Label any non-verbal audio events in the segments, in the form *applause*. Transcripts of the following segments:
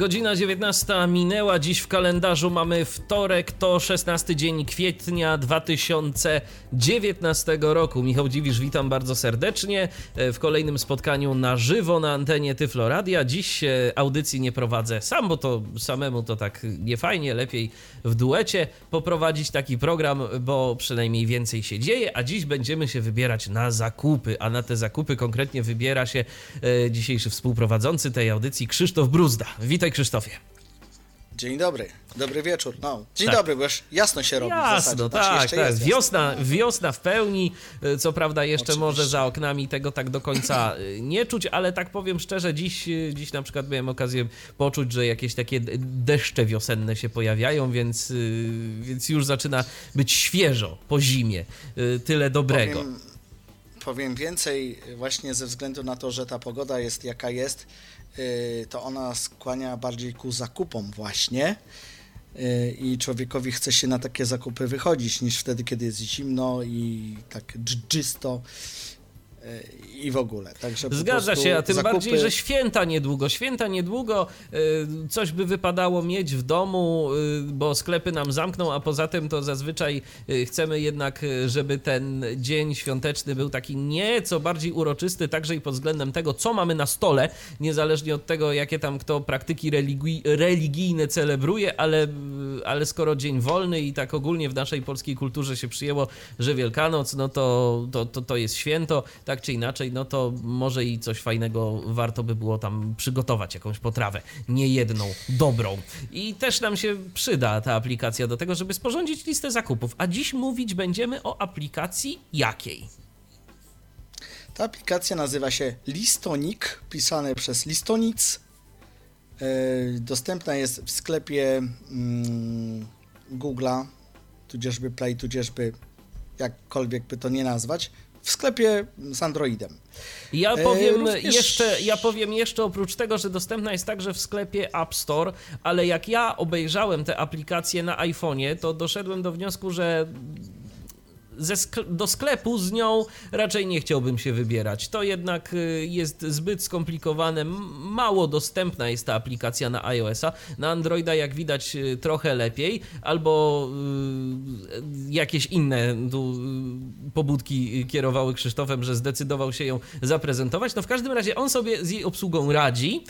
Godzina 19 minęła, dziś w kalendarzu mamy wtorek, to 16 dzień kwietnia 2019 roku. Michał Dziwisz, witam bardzo serdecznie w kolejnym spotkaniu na żywo na antenie Tyfloradia. Dziś audycji nie prowadzę sam, bo to samemu to tak nie fajnie, lepiej w duecie poprowadzić taki program, bo przynajmniej więcej się dzieje, a dziś będziemy się wybierać na zakupy, a na te zakupy konkretnie wybiera się e, dzisiejszy współprowadzący tej audycji Krzysztof Bruzda. Witaj Krzysztofie. Dzień dobry, dobry wieczór. No, dzień tak. dobry, bo już jasno się robi. Jasno, w znaczy, tak, tak. Wiosna, wiosna w pełni. E, co prawda, jeszcze Oczywiście. może za oknami tego tak do końca e, nie czuć, ale tak powiem szczerze, dziś, e, dziś na przykład miałem okazję poczuć, że jakieś takie deszcze wiosenne się pojawiają, więc, więc już zaczyna być świeżo po zimie. Tyle dobrego. Powiem, powiem więcej, właśnie ze względu na to, że ta pogoda jest jaka jest to ona skłania bardziej ku zakupom właśnie y, i człowiekowi chce się na takie zakupy wychodzić niż wtedy, kiedy jest zimno i tak dżdżysto i w ogóle. Także Zgadza się, a tym zakupy... bardziej, że święta niedługo. Święta niedługo, y, coś by wypadało mieć w domu, y, bo sklepy nam zamkną, a poza tym to zazwyczaj y, chcemy jednak, żeby ten dzień świąteczny był taki nieco bardziej uroczysty, także i pod względem tego, co mamy na stole, niezależnie od tego, jakie tam kto praktyki religi religijne celebruje, ale, ale skoro dzień wolny i tak ogólnie w naszej polskiej kulturze się przyjęło, że Wielkanoc, no to, to, to, to jest święto, tak czy inaczej, no to może i coś fajnego warto by było tam przygotować, jakąś potrawę, nie jedną, dobrą. I też nam się przyda ta aplikacja do tego, żeby sporządzić listę zakupów. A dziś mówić będziemy o aplikacji jakiej? Ta aplikacja nazywa się Listonik, pisane przez Listonic. E, dostępna jest w sklepie mm, Google'a, tudzieżby Play, tudzieżby jakkolwiek by to nie nazwać w sklepie z Androidem. Ja e, powiem, Również... jeszcze, ja powiem jeszcze oprócz tego, że dostępna jest także w sklepie App Store, ale jak ja obejrzałem tę aplikację na iPhone'ie, to doszedłem do wniosku, że do sklepu z nią raczej nie chciałbym się wybierać. To jednak y, jest zbyt skomplikowane, mało dostępna jest ta aplikacja na iOS-a. Na Androida, jak widać, y, trochę lepiej, albo y, jakieś inne tu pobudki kierowały Krzysztofem, że zdecydował się ją zaprezentować. No w każdym razie on sobie z jej obsługą radzi,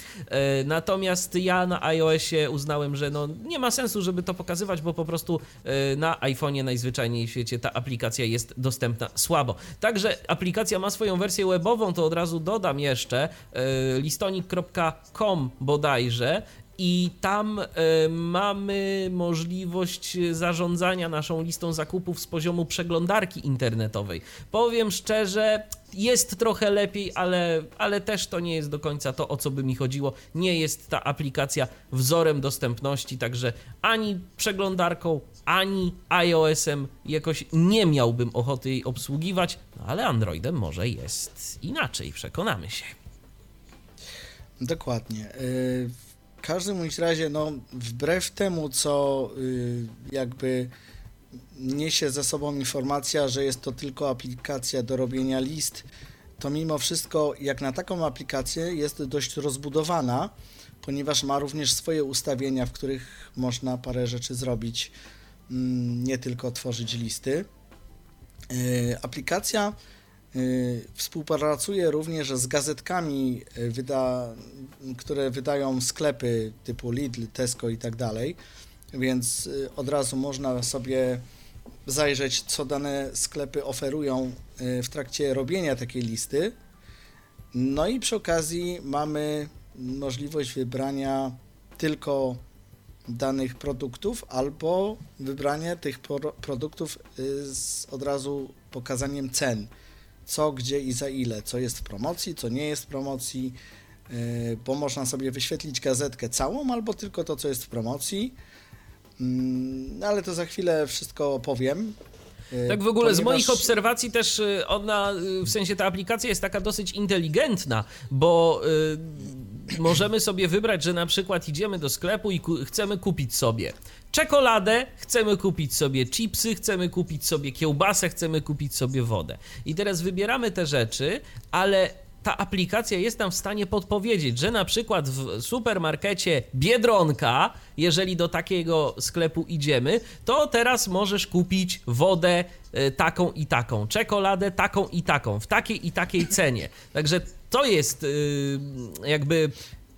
natomiast ja na iOSie uznałem, że no nie ma sensu, żeby to pokazywać, bo po prostu na iPhone'ie najzwyczajniej w świecie ta aplikacja aplikacja jest dostępna słabo. Także aplikacja ma swoją wersję webową, to od razu dodam jeszcze e, listonik.com bodajże i tam y, mamy możliwość zarządzania naszą listą zakupów z poziomu przeglądarki internetowej. Powiem szczerze, jest trochę lepiej, ale, ale też to nie jest do końca to, o co by mi chodziło. Nie jest ta aplikacja wzorem dostępności, także ani przeglądarką, ani iOS-em jakoś nie miałbym ochoty jej obsługiwać, no ale Androidem może jest inaczej, przekonamy się. Dokładnie. Y, w każdym razie, no, wbrew temu, co y, jakby niesie ze sobą informacja, że jest to tylko aplikacja do robienia list, to mimo wszystko, jak na taką aplikację, jest dość rozbudowana, ponieważ ma również swoje ustawienia, w których można parę rzeczy zrobić, mm, nie tylko tworzyć listy. Y, aplikacja Y, współpracuje również z gazetkami, wyda, które wydają sklepy typu Lidl, Tesco i tak dalej, więc od razu można sobie zajrzeć, co dane sklepy oferują w trakcie robienia takiej listy. No i przy okazji mamy możliwość wybrania tylko danych produktów albo wybrania tych produktów z od razu pokazaniem cen co, gdzie i za ile, co jest w promocji, co nie jest w promocji, e, bo można sobie wyświetlić gazetkę całą albo tylko to, co jest w promocji. Mm, ale to za chwilę wszystko opowiem. Y, Tak w ogóle z ponieważ- moich obserwacji też y, ona, y, w sensie ta aplikacja jest taka dosyć inteligentna, bo y, możemy sobie wybrać, że na przykład idziemy do sklepu i ku- chcemy kupić sobie czekoladę, chcemy kupić sobie chipsy, chcemy kupić sobie kiełbasę, chcemy kupić sobie wodę. I teraz wybieramy te rzeczy, ale ta aplikacja jest nam w stanie podpowiedzieć, że na przykład w supermarkecie Biedronka, jeżeli do takiego sklepu idziemy, to teraz możesz kupić wodę e, taką i taką, czekoladę taką i taką, w takiej i takiej cenie. Także to jest y, jakby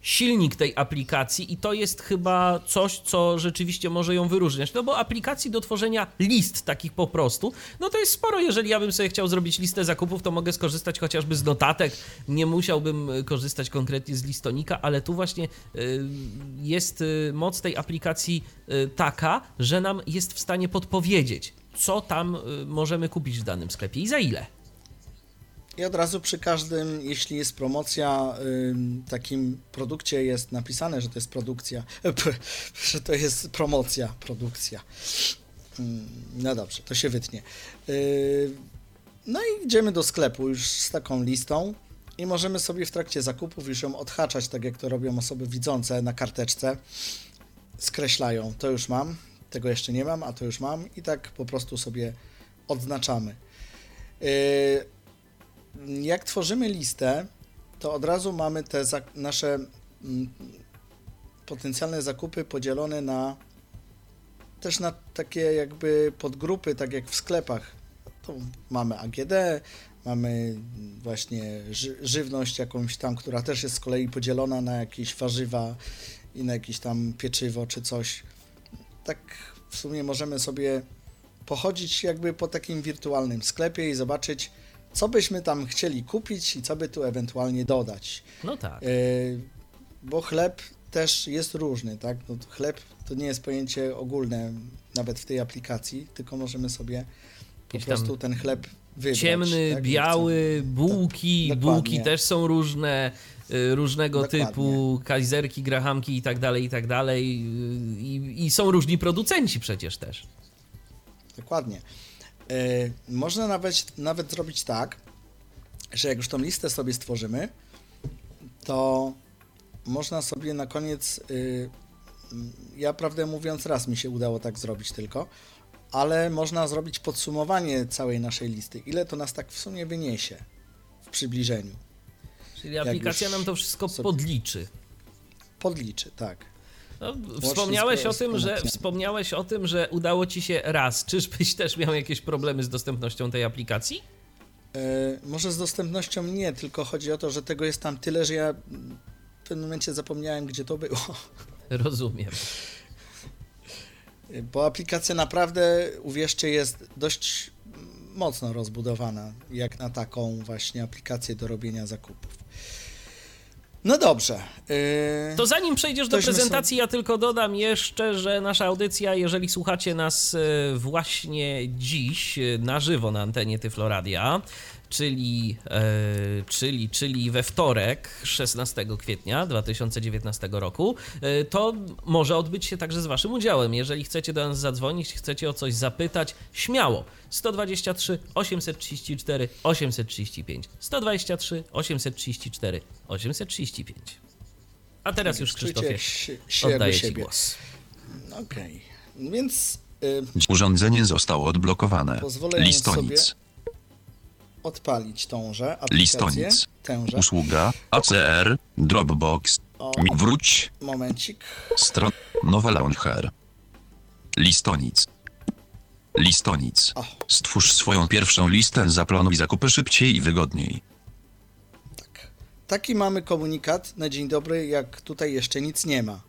silnik tej aplikacji i to jest chyba coś, co rzeczywiście może ją wyróżniać. No bo aplikacji do tworzenia list takich po prostu, no to jest sporo. Jeżeli ja bym sobie chciał zrobić listę zakupów, to mogę skorzystać chociażby z notatek. Nie musiałbym y, korzystać konkretnie z listonika, ale tu właśnie y, jest y, moc tej aplikacji taka, że nam jest w stanie podpowiedzieć, co tam możemy kupić w danym sklepie i za ile. I od razu przy każdym, jeśli jest promocja, takim produkcie jest napisane, że to jest produkcja, *laughs* że to jest promocja, produkcja. Ym, No dobrze, to się wytnie. Yy, No i idziemy do sklepu już z taką listą i możemy sobie w trakcie zakupów już ją odhaczać, tak jak to robią osoby widzące na karteczce. Skreślają, to już mam, tego jeszcze nie mam, a to już mam i tak po prostu sobie odznaczamy. Yy, jak tworzymy listę, to od razu mamy te nasze mm, potencjalne zakupy podzielone na też na takie jakby podgrupy, tak jak w sklepach. To mamy AGD, mamy właśnie ży- żywność jakąś tam, która też jest z kolei podzielona na jakieś warzywa i na jakieś tam pieczywo czy coś. Tak w sumie możemy sobie pochodzić jakby po takim wirtualnym sklepie i zobaczyć, co byśmy tam chcieli kupić i co by tu ewentualnie dodać. No tak. Yy, bo chleb też jest różny, tak? No, chleb to nie jest pojęcie ogólne nawet w tej aplikacji, tylko możemy sobie po prostu ten chleb wybrać. Ciemny, tak? biały, bułki, Tak, bułki dokładnie. też są różne, y, różnego Dokładnie. typu, kajzerki, grahamki i tak dalej, i tak dalej. I, I są różni producenci przecież też. Dokładnie. Yy, można nawet, nawet zrobić tak, że jak już tą listę sobie stworzymy, to można sobie na koniec, mm, ja prawdę mówiąc raz mi się udało tak zrobić tylko, ale można zrobić podsumowanie całej naszej listy. Ile to nas tak w sumie wyniesie w przybliżeniu. Czyli aplikacja nam to wszystko podliczy. Podliczy, tak. No, wspomniałeś o tym, że wspomniałeś o tym, że udało ci się raz. Czyżbyś *laughs* też miał jakieś problemy z dostępnością tej aplikacji? E, może z dostępnością nie, tylko chodzi o to, że tego jest tam tyle, że ja w pewnym momencie zapomniałem, gdzie to było. Rozumiem. Bo aplikacja naprawdę, uwierzcie, jest dość mocno rozbudowana, jak na taką właśnie aplikację do robienia zakupów. No dobrze. yy, To zanim przejdziesz do Tośmy prezentacji, ja tylko dodam jeszcze, że nasza audycja, jeżeli słuchacie nas e, właśnie dziś e, na żywo na antenie Tyfloradia, czyli, e, czyli, czyli we wtorek 16 kwietnia 2019 roku, e, to może odbyć się także z Waszym udziałem. Jeżeli chcecie do nas zadzwonić, chcecie o coś zapytać, śmiało. 123 834 835 123 834 835 A teraz już Krzysztofie oddaję Ci głos. Okej. Więc yy, Urządzenie zostało odblokowane. Pozwolę Listonic. sobie odpalić tąże aplikację. Listonic. Tęże. Usługa ACR Dropbox. O, Wróć. momencik. Stron. Nowe launcher. Listonic. Listonic. O, Stwórz swoją pierwszą listę, zaplanuj zakupy szybciej i wygodniej. tak. Taki mamy komunikat na dzień dobry, jak tutaj jeszcze nic nie ma.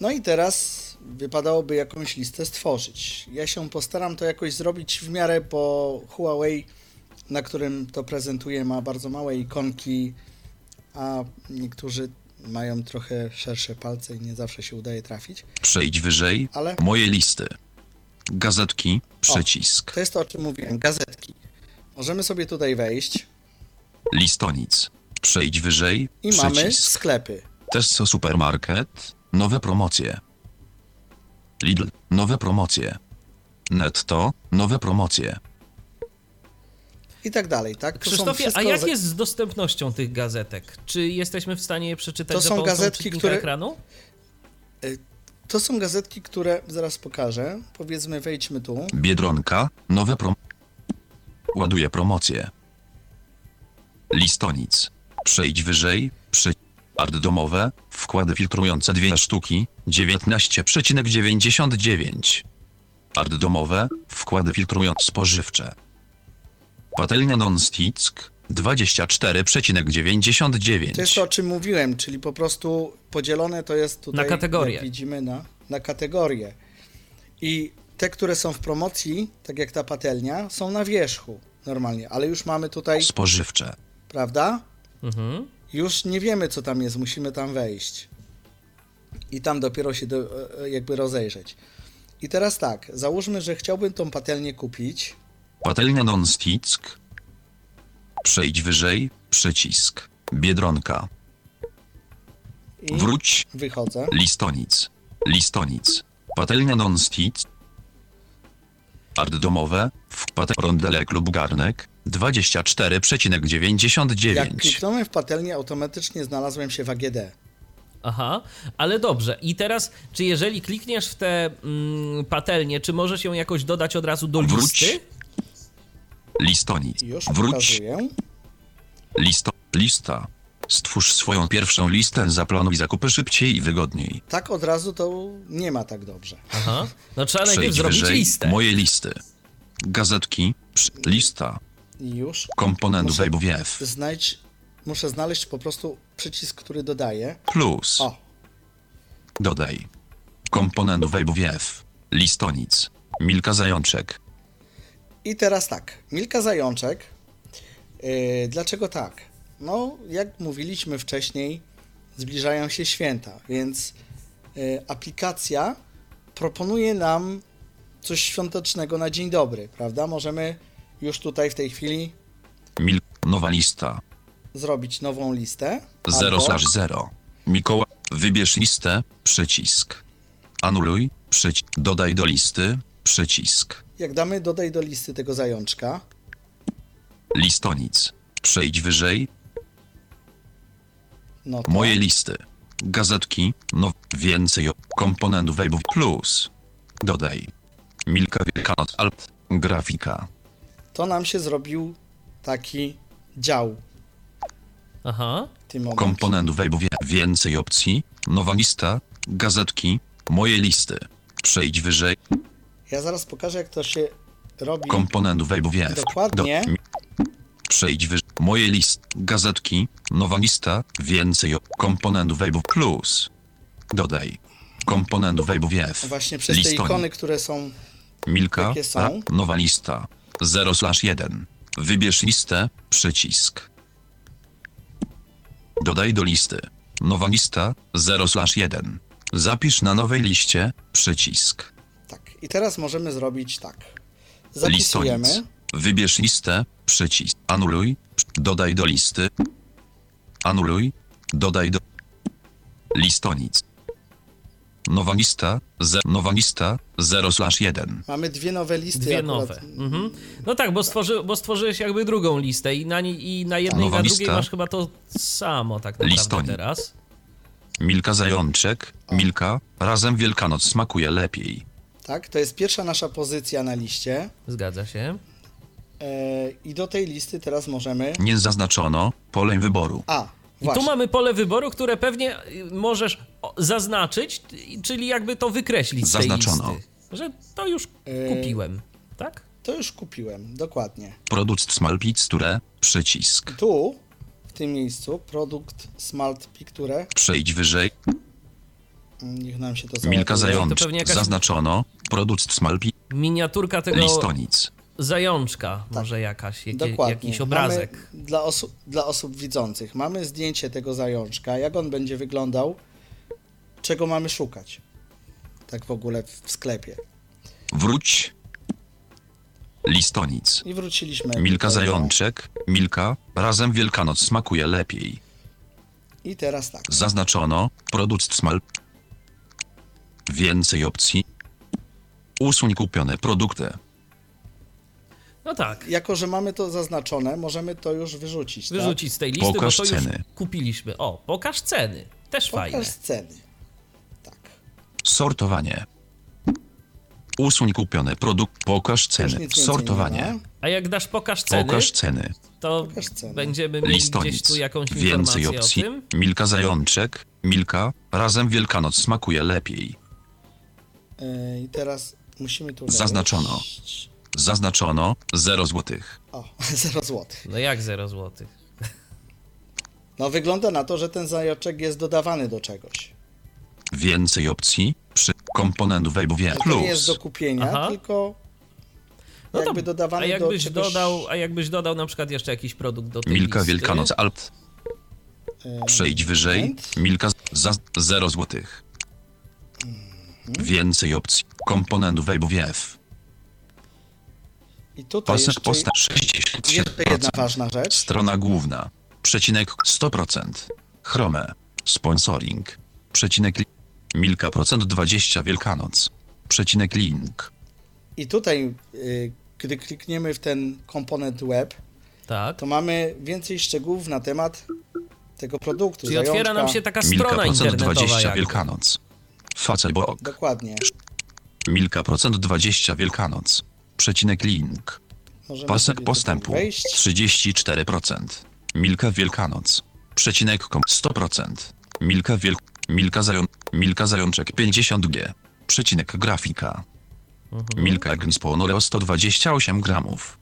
No i teraz wypadałoby jakąś listę stworzyć. Ja się postaram to jakoś zrobić w miarę, bo Huawei, na którym to prezentuję, ma bardzo małe ikonki, a niektórzy mają trochę szersze palce i nie zawsze się udaje trafić. Przejdź wyżej. Ale Moje listy. Gazetki. Przycisk. to jest to, o czym mówiłem, gazetki. Możemy sobie tutaj wejść Listonic. Przejdź wyżej. i mamy Przycisk. sklepy. Testo Supermarket. Nowe promocje. Lidl. Nowe promocje. Netto, nowe promocje. I tak dalej, tak? To Krzysztofie, a wszystko jak za- jest z dostępnością tych gazetek? Czy jesteśmy w stanie je przeczytać To za są pomocą gazetki, które- ekranu? To są gazetki, które zaraz pokażę. Powiedzmy, wejdźmy tu. Biedronka, nowe prom... Ładuje promocje. Listonic. Przejdź wyżej, przy... Art domowe, wkłady filtrujące dwie sztuki, 19,99. Art domowe, wkłady filtrujące spożywcze. Patelnia non-stick, 24,99. To jest to, o czym mówiłem, czyli po prostu podzielone to jest tutaj, Na kategorie. jak widzimy, na, na kategorie. I te, które są w promocji, tak jak ta patelnia, są na wierzchu normalnie, ale już mamy tutaj, Spożywcze. prawda? Mhm. Już nie wiemy, co tam jest, musimy tam wejść. I tam dopiero się do, e, jakby rozejrzeć. I teraz tak, załóżmy, że chciałbym tą patelnię kupić. Patelnia non-stick. Przejdź wyżej, przycisk. Biedronka. I Wróć, wychodzę. listonic. Listonic. Patelnia non-stick. Art domowe, w pate... rondelek lub garnek, Jak 24,99. kliknąłem w patelnię, automatycznie znalazłem się w AGD. Aha, ale dobrze. I teraz, czy jeżeli klikniesz w tę mm, patelnię, czy możesz ją jakoś dodać od razu do Wróć. listy? Listonic. Już Wróć, pokazuję. listo... lista. Stwórz swoją pierwszą listę, zaplanuj zakupy szybciej i wygodniej. Tak od razu to nie ma tak dobrze. Aha. No trzeba najpierw Przejdź zrobić wyżej, listę. moje listy. Gazetki, lista, już komponent Muszę- WebWF, znajdź, muszę znaleźć po prostu przycisk, który dodaje. plus, O, dodaj. Komponent WebWF, listonic, Milka Zajączek, i teraz tak. Milka Zajączek. Yy, dlaczego tak? No, jak mówiliśmy wcześniej, zbliżają się święta, więc yy, aplikacja proponuje nam coś świątecznego na dzień dobry, prawda? Możemy już tutaj w tej chwili Mil... nowa lista, zrobić nową listę. 0 albo- slash 0. Mikołaj, wybierz listę, przycisk. Anuluj, przycisk. Dodaj do listy, przycisk. Jak damy dodaj do listy tego zajączka, Listonic. Przejdź wyżej, no to moje listy. Gazetki, no więcej o komponentów webów plus. Dodaj. Milka Wielkanoc Alt. Grafika. to nam się zrobił taki dział Aha. w tym momencie. Komponentów webów więcej opcji. Nowa lista. Gazetki. Moje listy. Przejdź wyżej. Ja zaraz pokażę, jak to się robi. Komponentów webów Dokładnie. Przejdź wyżej. Moje list. Gazetki. Nowa lista. Więcej o komponentów webów plus. Dodaj. Komponentów webów Właśnie przez te Listonik. ikony, które są. Milka. Są? A, nowa lista. 0 slash 1. Wybierz listę. Przycisk. Dodaj do listy. Nowa lista. 0 slash 1. Zapisz na nowej liście. Przycisk. Tak. I teraz możemy zrobić tak. Zapisujemy. Listonic. Wybierz listę. Przycisk. Anuluj. Dodaj do listy. Anuluj. Dodaj do. Listonic. Nowa lista. Ze, nowa lista. 0 slash 1. Mamy dwie nowe listy. Dwie akurat. nowe. Mhm. No tak, bo, stworzy, bo stworzyłeś jakby drugą listę i na, i na jednej i Nowa na drugiej lista. masz chyba to samo tak naprawdę teraz. Milka Zajączek. Milka. Razem Wielkanoc smakuje lepiej. Tak, to jest pierwsza nasza pozycja na liście. Zgadza się. E, I do tej listy teraz możemy. Nie zaznaczono pole wyboru. A, I właśnie. tu mamy pole wyboru, które pewnie y, możesz zaznaczyć, czyli jakby to wykreślić Zaznaczono. listy. Że to już Yy. kupiłem, tak? To już kupiłem, dokładnie. Produkt Small Picture. Przycisk. Tu, w tym miejscu, produkt Smart Picture. Przejdź wyżej. Niech nam się to Milka Zajączek. Zaznaczono. Produkt Small Pi- Miniaturka tego Listonic. Zajączka, może jakaś, jakie, Tak. Dokładnie. jakiś obrazek. Mamy, dla, osu- dla osób widzących mamy zdjęcie tego zajączka, jak on będzie wyglądał, czego mamy szukać. Tak w ogóle w sklepie. Wróć. Listonic. I wróciliśmy. Milka Zajączek. Milka. Razem Wielkanoc smakuje lepiej. I teraz tak. Zaznaczono. Produkt Small. Więcej opcji. Usuń kupione produkty. No tak. Jako, że mamy to zaznaczone, możemy to już wyrzucić. Wyrzucić z tej listy, Pokaż bo to już ceny. kupiliśmy. O, pokaż ceny. Też Tak? fajne. Pokaż ceny. Tak. Sortowanie. Usuń kupione produkt. Pokaż Już ceny. Sortowanie. A jak dasz pokaż ceny, Pokaż ceny. to Pokaż ceny. będziemy mieli gdzieś Listonic. tu jakąś Więcej opcji. o tym. Milka zajączek. Milka. Razem Wielkanoc smakuje lepiej. Yy, I teraz musimy tu Zaznaczono. wejść. Zaznaczono 0 złotych. O, *laughs* 0 złotych. No jak 0 złotych? No wygląda na to, że ten zajączek jest dodawany do czegoś. Więcej opcji. Przy komponent Webwie Że to nie jest do Plus. kupienia, Aha. tylko No jakby to, dodawany a do jakbyś czegoś... dodał, a jakbyś dodał na przykład jeszcze jakiś produkt do tej Milka listy, Wielkanoc Alt. Przejdź wyżej. moment. Milka za 0 złotych. Mhm. Więcej opcji. Komponent WF. I tutaj Pasek jeszcze, posta jeszcze jedna 67%. ważna rzecz. Strona główna. Przecinek 100%. Chrome. Sponsoring. Przecinek Milka procent 20 Wielkanoc. Przecinek link. I tutaj, yy, gdy klikniemy w ten komponent web, Tak. to mamy więcej szczegółów na temat tego produktu. Czyli zajączka. otwiera nam się taka Milka strona procent internetowa 20 jakby. Wielkanoc. Facebook. Dokładnie. Milka procent 20 Wielkanoc. Przecinek link. Możemy Pasek postępu Wejść. 34%. Milka Wielkanoc. Przecinek kom 100%. Milka Wiel... Milka Zają... Milka Zajączek 50G. Przecinek grafika. Milka Agnisponore 128 gramów.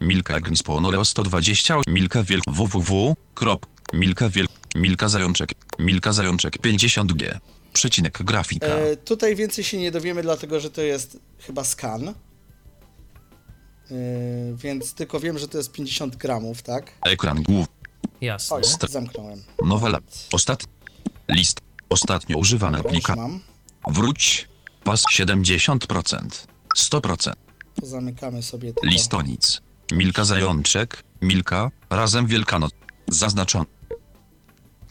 Milka Agnisponore 120 Milka Wiel... www. Krop. Milka Wiel... Milka Zajączek. Milka Zajączek 50G. Przecinek grafika. E, tutaj więcej się nie dowiemy, dlatego że to jest chyba skan. E, więc tylko wiem, że to jest 50 gramów, tak? Ekran główny. Jasne. O, St- zamknąłem. Nowela. Ostat... List. Ostatnio używane Już aplikacja. Wróć. Pas 70%. 100%. To zamykamy sobie tylko. Listonic. Milka Zajączek. Milka. Razem Wielkanoc. Zaznaczono.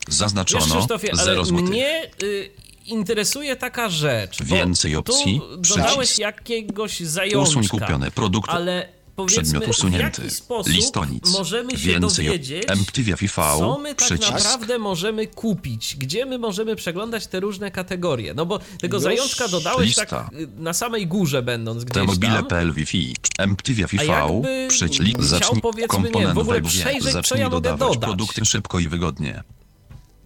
Wiesz, Zaznaczono. Krzysztofie, ale 0 zł. mnie y, interesuje taka rzecz. Więcej opcji. Tu dodałeś Przycisk. jakiegoś zajączka. Usuń kupione produkty. Ale powiedzmy, Przedmiot w usunięty. jaki sposób Listonic. możemy się Więcej dowiedzieć, MTV co my tak Przycisk. naprawdę możemy kupić, gdzie my możemy przeglądać te różne kategorie. No bo tego Już zajączka dodałeś lista. tak na samej górze będąc gdzieś tam. PL Wi-Fi. MTV jakby Przycisk. Zacznij powiedzmy, nie komponent w ogóle przejrzeć, co Zacznij ja mogę dodawać dodać. produkty szybko i wygodnie.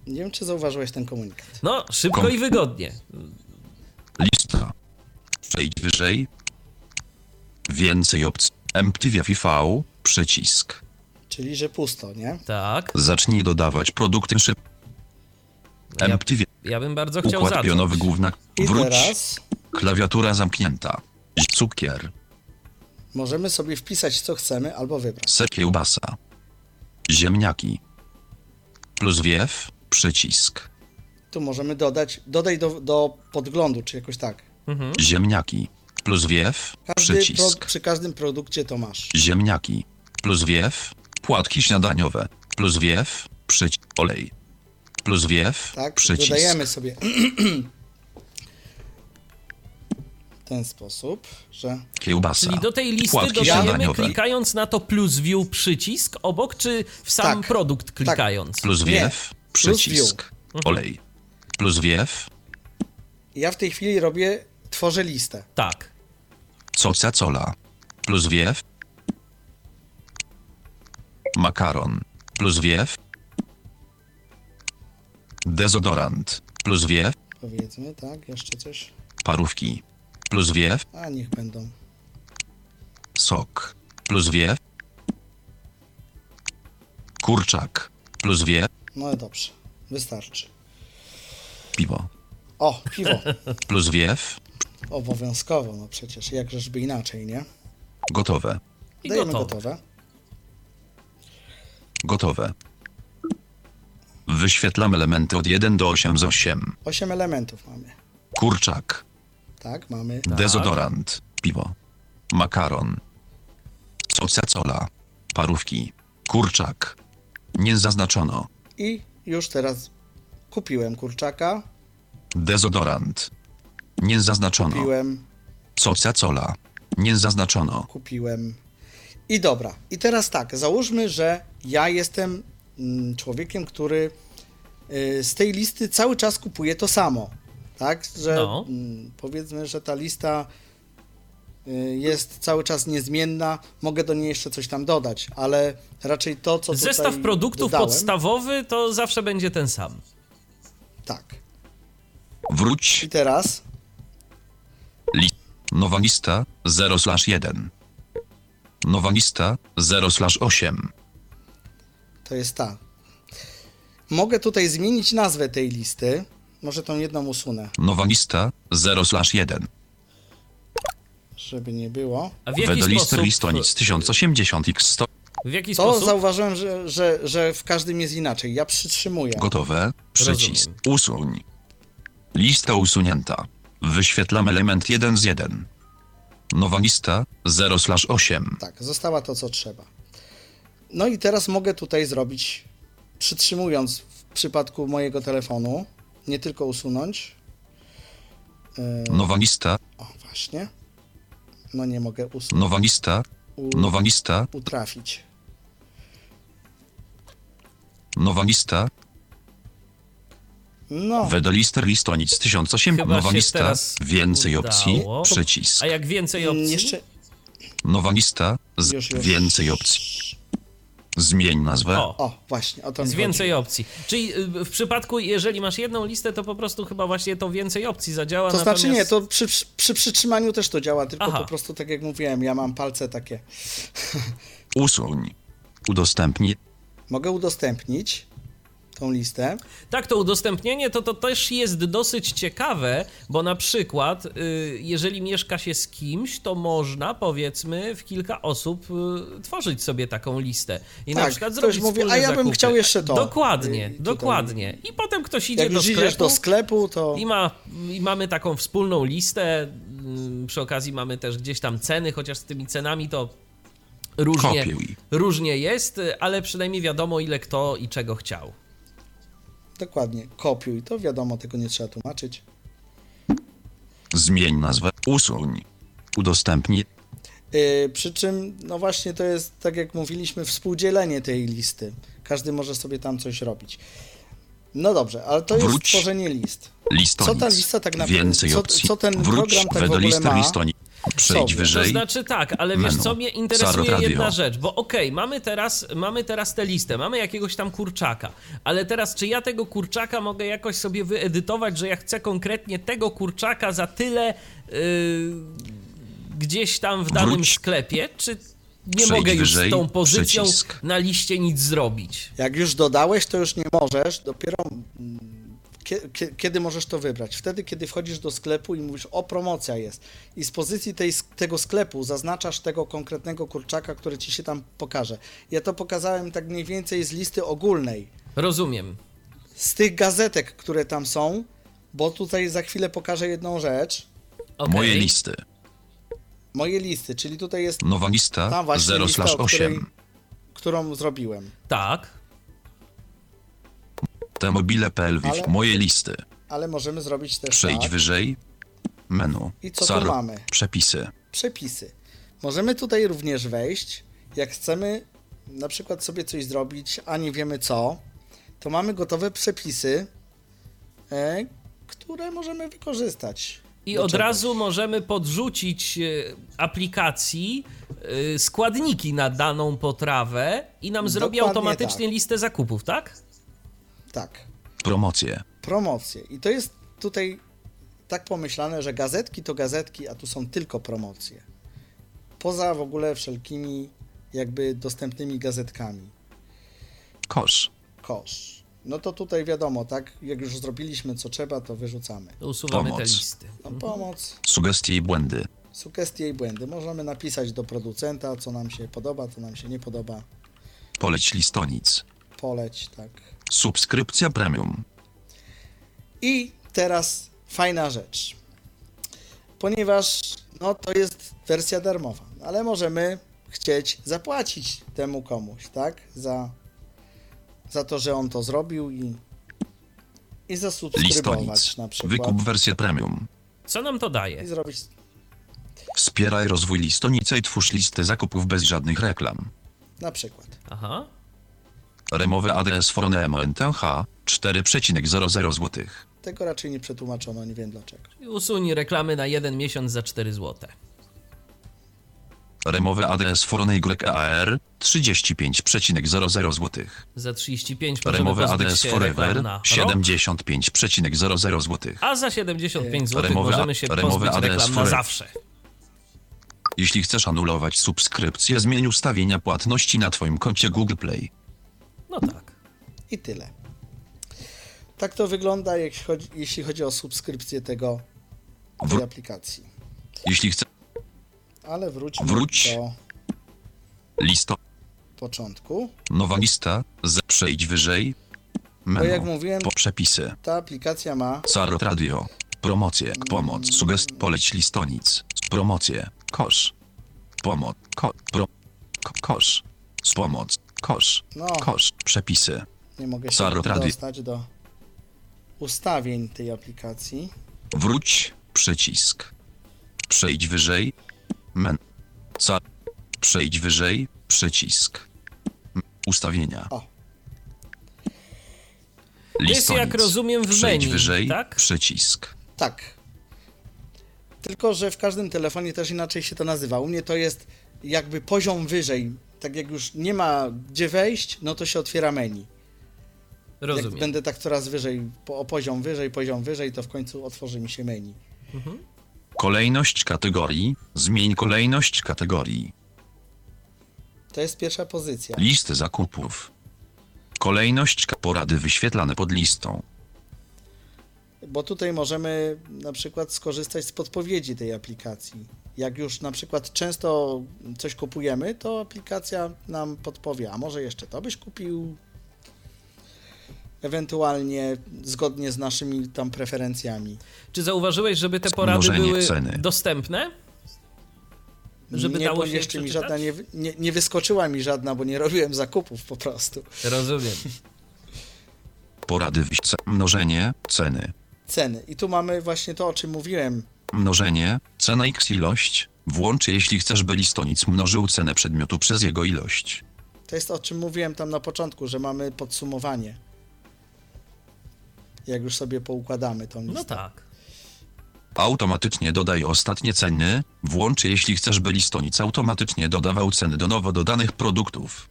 Nie wiem, czy zauważyłeś ten komunikat. No, szybko Kom- i wygodnie. Lista. Przejdź wyżej. Więcej opcji. MTV FV. Przycisk. Czyli, że pusto, nie? Tak. Zacznij dodawać produkty szybko. Ja, MTV. ja bym bardzo chciał Układ zacząć. pionowy główna. I Wróć. teraz Klawiatura zamknięta. Cukier. możemy sobie wpisać, co chcemy, albo wybrać. Se kiełbasa. Ziemniaki. Plus wiew. Przycisk. Tu możemy dodać, dodaj do, do podglądu, czy jakoś tak. Ziemniaki. Plus wiew. Każdy pro, Przycisk. przy każdym produkcie to masz. Ziemniaki. Plus wiew. Płatki śniadaniowe. Plus wiew. Przycisk. Olej. Plus wiew. Tak? Przycisk. Dodajemy sobie w *clears throat* ten sposób, że Kiełbasa. Czyli do tej listy Płatki dodajemy śniadaniowe. klikając na to plus view przycisk obok, czy w sam Tak. produkt klikając? Plus Nie. wiew. Plus Przycisk. Olej. Plus wiew. ja w tej chwili robię, tworzę listę. Tak. Coca cola. Plus wiew. Makaron. Plus wiew. Dezodorant. Plus wiew. Powiedzmy, tak? Jeszcze coś? Parówki. Plus wiew. A niech będą. Sok. Plus wiew. Kurczak. Plus wiew. No dobrze, wystarczy. Piwo. O, piwo. *laughs* Plus wiew. Obowiązkowo, no przecież, jakżeżby inaczej, nie? Gotowe. I Dajemy gotowe. gotowe. Gotowe. Wyświetlam elementy od 1 do 8 z 8. Osiem elementów mamy. Kurczak. Tak, mamy. Dezodorant. Piwo. Makaron. Coca cola. Parówki. Kurczak. Nie zaznaczono. I już teraz kupiłem kurczaka, Dezodorant. Nie zaznaczono. kupiłem Coca cola. Nie zaznaczono. kupiłem. I dobra, i teraz tak, załóżmy, że ja jestem mm, człowiekiem, który y, z tej listy cały czas kupuje to samo. Tak, że No. mm, powiedzmy, że ta lista y, jest cały czas niezmienna, mogę do niej jeszcze coś tam dodać, ale raczej to, co Zestaw tutaj produktów dodałem, podstawowy to zawsze będzie ten sam. Tak. Wróć. I teraz Nowa lista 0 1. Nowa lista 0 8. to jest ta. Mogę tutaj zmienić nazwę tej listy. Może tą jedną usunę, Nowa lista 0 1. żeby nie było. A w jaki Wedolister sposób? listonic 1080 x 100. W jaki To sposób? zauważyłem, że, że, że w każdym jest inaczej. Ja przytrzymuję. Gotowe. Przycisk. Rozumiem. Usuń. Lista usunięta. Wyświetlam element 1 z 1. Nowa lista 0 8. Tak, została to, co trzeba. No i teraz mogę tutaj zrobić, przytrzymując w przypadku mojego telefonu, nie tylko usunąć. Yy, Nowa lista. o, właśnie. No nie mogę usunąć, Nowa lista. u, Nowa lista. utrafić. Nowa lista. No, Wedolister listonic 1008. Chyba Nowa się lista. teraz Więcej opcji. udało. Przycisk. A jak więcej opcji? jeszcze Nowa lista. Z już, już. więcej opcji. Zmień nazwę. O, O, właśnie, o to mi jest chodzi. więcej opcji. Czyli y, w przypadku, jeżeli masz jedną listę, to po prostu chyba właśnie to więcej opcji zadziała. To znaczy natomiast... nie, to przy, przy, przy przytrzymaniu też to działa, tylko Aha. po prostu tak jak mówiłem, ja mam palce takie. *laughs* Usuń. Udostępnij. Mogę udostępnić tą listę. Tak, to udostępnienie to, to też jest dosyć ciekawe, bo na przykład, y, jeżeli mieszka się z kimś, to można powiedzmy w kilka osób y, tworzyć sobie taką listę. I na Tak, przykład ktoś zrobić mówi, wspólne a ja bym zakupy. chciał jeszcze to. Dokładnie, Y, tutaj. dokładnie. I potem ktoś idzie Jak do sklepu. do sklepu, to I, ma, I mamy taką wspólną listę. mm, Przy okazji mamy też gdzieś tam ceny, chociaż z tymi cenami to różnie, Kopiuj. różnie jest, ale przynajmniej wiadomo, ile kto i czego chciał. Dokładnie kopiuj. To wiadomo, tego nie trzeba tłumaczyć. Zmień nazwę. Usuń. Udostępnij. Yy, przy czym, no właśnie, to jest, tak jak mówiliśmy, współdzielenie tej listy. Każdy może sobie tam coś robić. No dobrze, ale to jest Wróć. tworzenie list. Listonic. Co ta lista tak naprawdę- Więcej co- opcji. co ten Wróć. program tak w ogóle Wedolister ma? Przejdź Sobie. To wyżej. znaczy tak, ale wiesz Menu. co, mnie interesuje Radio. jedna rzecz, bo okej, mamy, teraz, mamy teraz tę listę, mamy jakiegoś tam kurczaka, ale teraz czy ja tego kurczaka mogę jakoś sobie wyedytować, że ja chcę konkretnie tego kurczaka za tyle yy, gdzieś tam w danym Wróć. sklepie, czy nie Przejdź mogę już z tą pozycją przycisk. na liście nic zrobić? Jak już dodałeś, to już nie możesz. Dopiero kiedy możesz to wybrać? Wtedy, kiedy wchodzisz do sklepu i mówisz, o promocja jest. I z pozycji tej, tego sklepu zaznaczasz tego konkretnego kurczaka, który ci się tam pokaże. Ja to pokazałem tak mniej więcej z listy ogólnej. Rozumiem. Z tych gazetek, które tam są, bo tutaj za chwilę pokażę jedną rzecz. Okej. Moje listy. Moje listy, czyli tutaj jest Nowa lista ta właśnie 0 lista, o której, 8. którą zrobiłem. Tak. Te mobile.pl Ale- Moje listy. Ale możemy zrobić też Przejdź tak. wyżej. Menu. I co tu Sar- mamy? Przepisy. przepisy. Możemy tutaj również wejść, jak chcemy na przykład sobie coś zrobić, a nie wiemy co, to mamy gotowe przepisy, e, które możemy wykorzystać. I od czegoś. razu możemy podrzucić e, aplikacji e, składniki na daną potrawę i nam zrobi Dokładnie automatycznie tak. listę zakupów, tak? Tak, Promocje. promocje. I to jest tutaj tak pomyślane, że gazetki to gazetki, a tu są tylko promocje. Poza w ogóle wszelkimi jakby dostępnymi gazetkami. Kosz. Kosz. No to tutaj wiadomo, tak? Jak już zrobiliśmy co trzeba, to wyrzucamy. Usuwamy Pomoc. te listy. No, pomoc, Sugestie i błędy. sugestie i błędy. Możemy napisać do producenta, co nam się podoba, co nam się nie podoba. Poleć listonic. Poleć, tak. Subskrypcja premium. I teraz fajna rzecz. Ponieważ no, to jest wersja darmowa, ale możemy chcieć zapłacić temu komuś, tak? Za, za to, że on to zrobił i, i zasubskrybować Listonic. na przykład. Wykup wersję premium. Co nam to I daje? zrobić. Wspieraj rozwój listonicy i twórz listy zakupów bez żadnych reklam. Na przykład. Aha. Remowy ADS Forone MNTH 4,00 zł. Tego raczej nie przetłumaczono, nie wiem dlaczego. Usuń reklamy na jeden miesiąc za 4 zł. Remowy ADS Forone YAR 35,00 zł. Za 35 możemy Remowy ADS Forever reklam na rok, 75,00 zł. a za 75 zł Remowy- możemy się remowy pozbyć ADS reklam na Forever. zawsze. Jeśli chcesz anulować subskrypcję, zmień ustawienia płatności na Twoim koncie Google Play. No tak. I tyle. Tak to wygląda, jeśli chodzi, jeśli chodzi o subskrypcję tego, tej Wr- aplikacji. Jeśli chcesz Ale wróćmy Wróć. do listo, początku. nowa lista, z przejdź wyżej. Bo jak Menu, mówiłem, po przepisy, ta aplikacja ma Carrot Radio, promocje, pomoc, sugest, poleć listonic, promocje, kosz, pomoc, ko, pro, ko, kosz, pomoc, kosz, No. kosz, przepisy, Nie mogę się Carrot Radio. dostać do ustawień tej aplikacji. Wróć, przycisk. Przejdź wyżej. Men. Ca. Przejdź wyżej, przycisk. Ustawienia. O. jest, jak rozumiem, w Przejdź menu, wyżej, tak? przycisk. Tak. Tylko, że w każdym telefonie też inaczej się to nazywa. U mnie to jest jakby poziom wyżej. Tak jak już nie ma gdzie wejść, no to się otwiera menu. Jak Rozumiem. będę tak coraz wyżej, po, o poziom wyżej, poziom wyżej, to w końcu otworzy mi się menu. Kolejność kategorii. Zmień kolejność kategorii. To jest pierwsza pozycja. Listy zakupów. Kolejność porady wyświetlane pod listą. Bo tutaj możemy na przykład skorzystać z podpowiedzi tej aplikacji. Jak już na przykład często coś kupujemy, to aplikacja nam podpowie, a może jeszcze to byś kupił, ewentualnie zgodnie z naszymi tam preferencjami. Czy zauważyłeś, żeby te porady Mnożenie były ceny. dostępne? Żeby nie, dało się je jeszcze mi żadna nie, nie, nie wyskoczyła mi żadna, bo nie robiłem zakupów po prostu. Rozumiem. Porady wyś- mnożenie ceny. Ceny. I tu mamy właśnie to, o czym mówiłem. Mnożenie, cena x ilość. Włącz jeśli chcesz, by listonic mnożył cenę przedmiotu przez jego ilość. To jest o czym mówiłem tam na początku, że mamy podsumowanie. Jak już sobie poukładamy tą listę. No tak. Automatycznie dodaj ostatnie ceny. Włącz jeśli chcesz, by listonic automatycznie dodawał ceny do nowo dodanych produktów.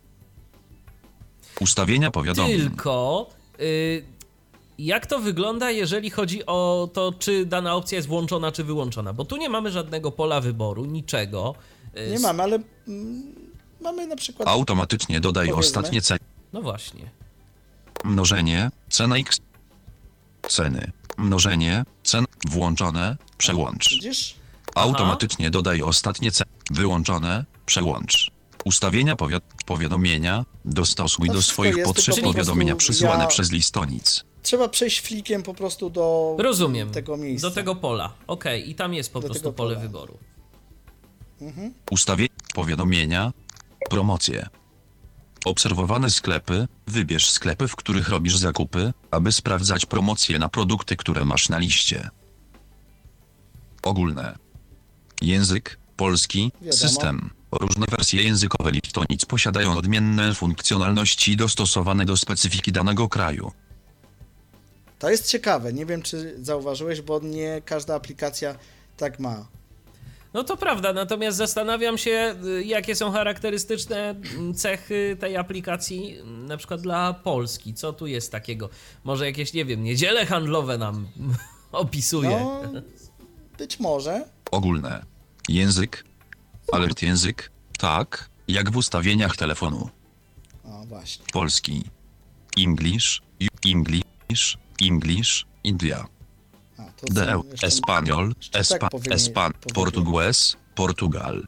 Ustawienia powiadomień. Tylko y, jak to wygląda, jeżeli chodzi o to, czy dana opcja jest włączona, czy wyłączona? Bo tu nie mamy żadnego pola wyboru, niczego. Y, Nie mamy, ale mm, mamy na przykład. Automatycznie dodaj Powiedzmy. ostatnie ceny. No właśnie. Mnożenie, cena x. Ceny. Mnożenie, cen. Włączone. Przełącz. Widzisz? Automatycznie dodaj ostatnie ceny. Wyłączone. Przełącz. Ustawienia powi powiadomienia. Dostosuj To do wszystko swoich jest, potrzeb tylko po powiadomienia prostu przysyłane ja- przez listonic. Trzeba przejść flikiem po prostu do Rozumiem. tego miejsca. Do tego pola. Okej, i tam jest po Do prostu pole pola. wyboru. Ustawienie. Powiadomienia. Promocje. Obserwowane sklepy. Wybierz sklepy, w których robisz zakupy, aby sprawdzać promocje na produkty, które masz na liście. Ogólne. Język. Polski. Wiadomo. System. Różne wersje językowe listonic posiadają odmienne funkcjonalności dostosowane do specyfiki danego kraju. To jest ciekawe. Nie wiem, czy zauważyłeś, bo nie każda aplikacja tak ma. No to prawda, natomiast zastanawiam się, y, jakie są charakterystyczne mm, cechy tej aplikacji, mm, na przykład dla Polski. Co tu jest takiego? Może jakieś, nie wiem, niedziele handlowe nam *laughs* opisuje. No, być może. Ogólne. Język. Alert język. Tak, jak w ustawieniach telefonu. O, właśnie. Polski. English, English, English, India. A, to De, są jeszcze- Espanol, Espa, tak Espan. Portugues, Portugal.